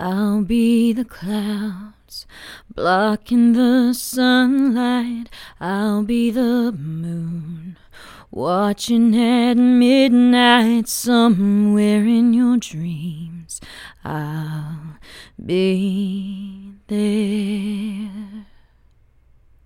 I'll be the clouds blocking the sunlight. I'll be the moon watching at midnight somewhere in your dreams. I'll be there.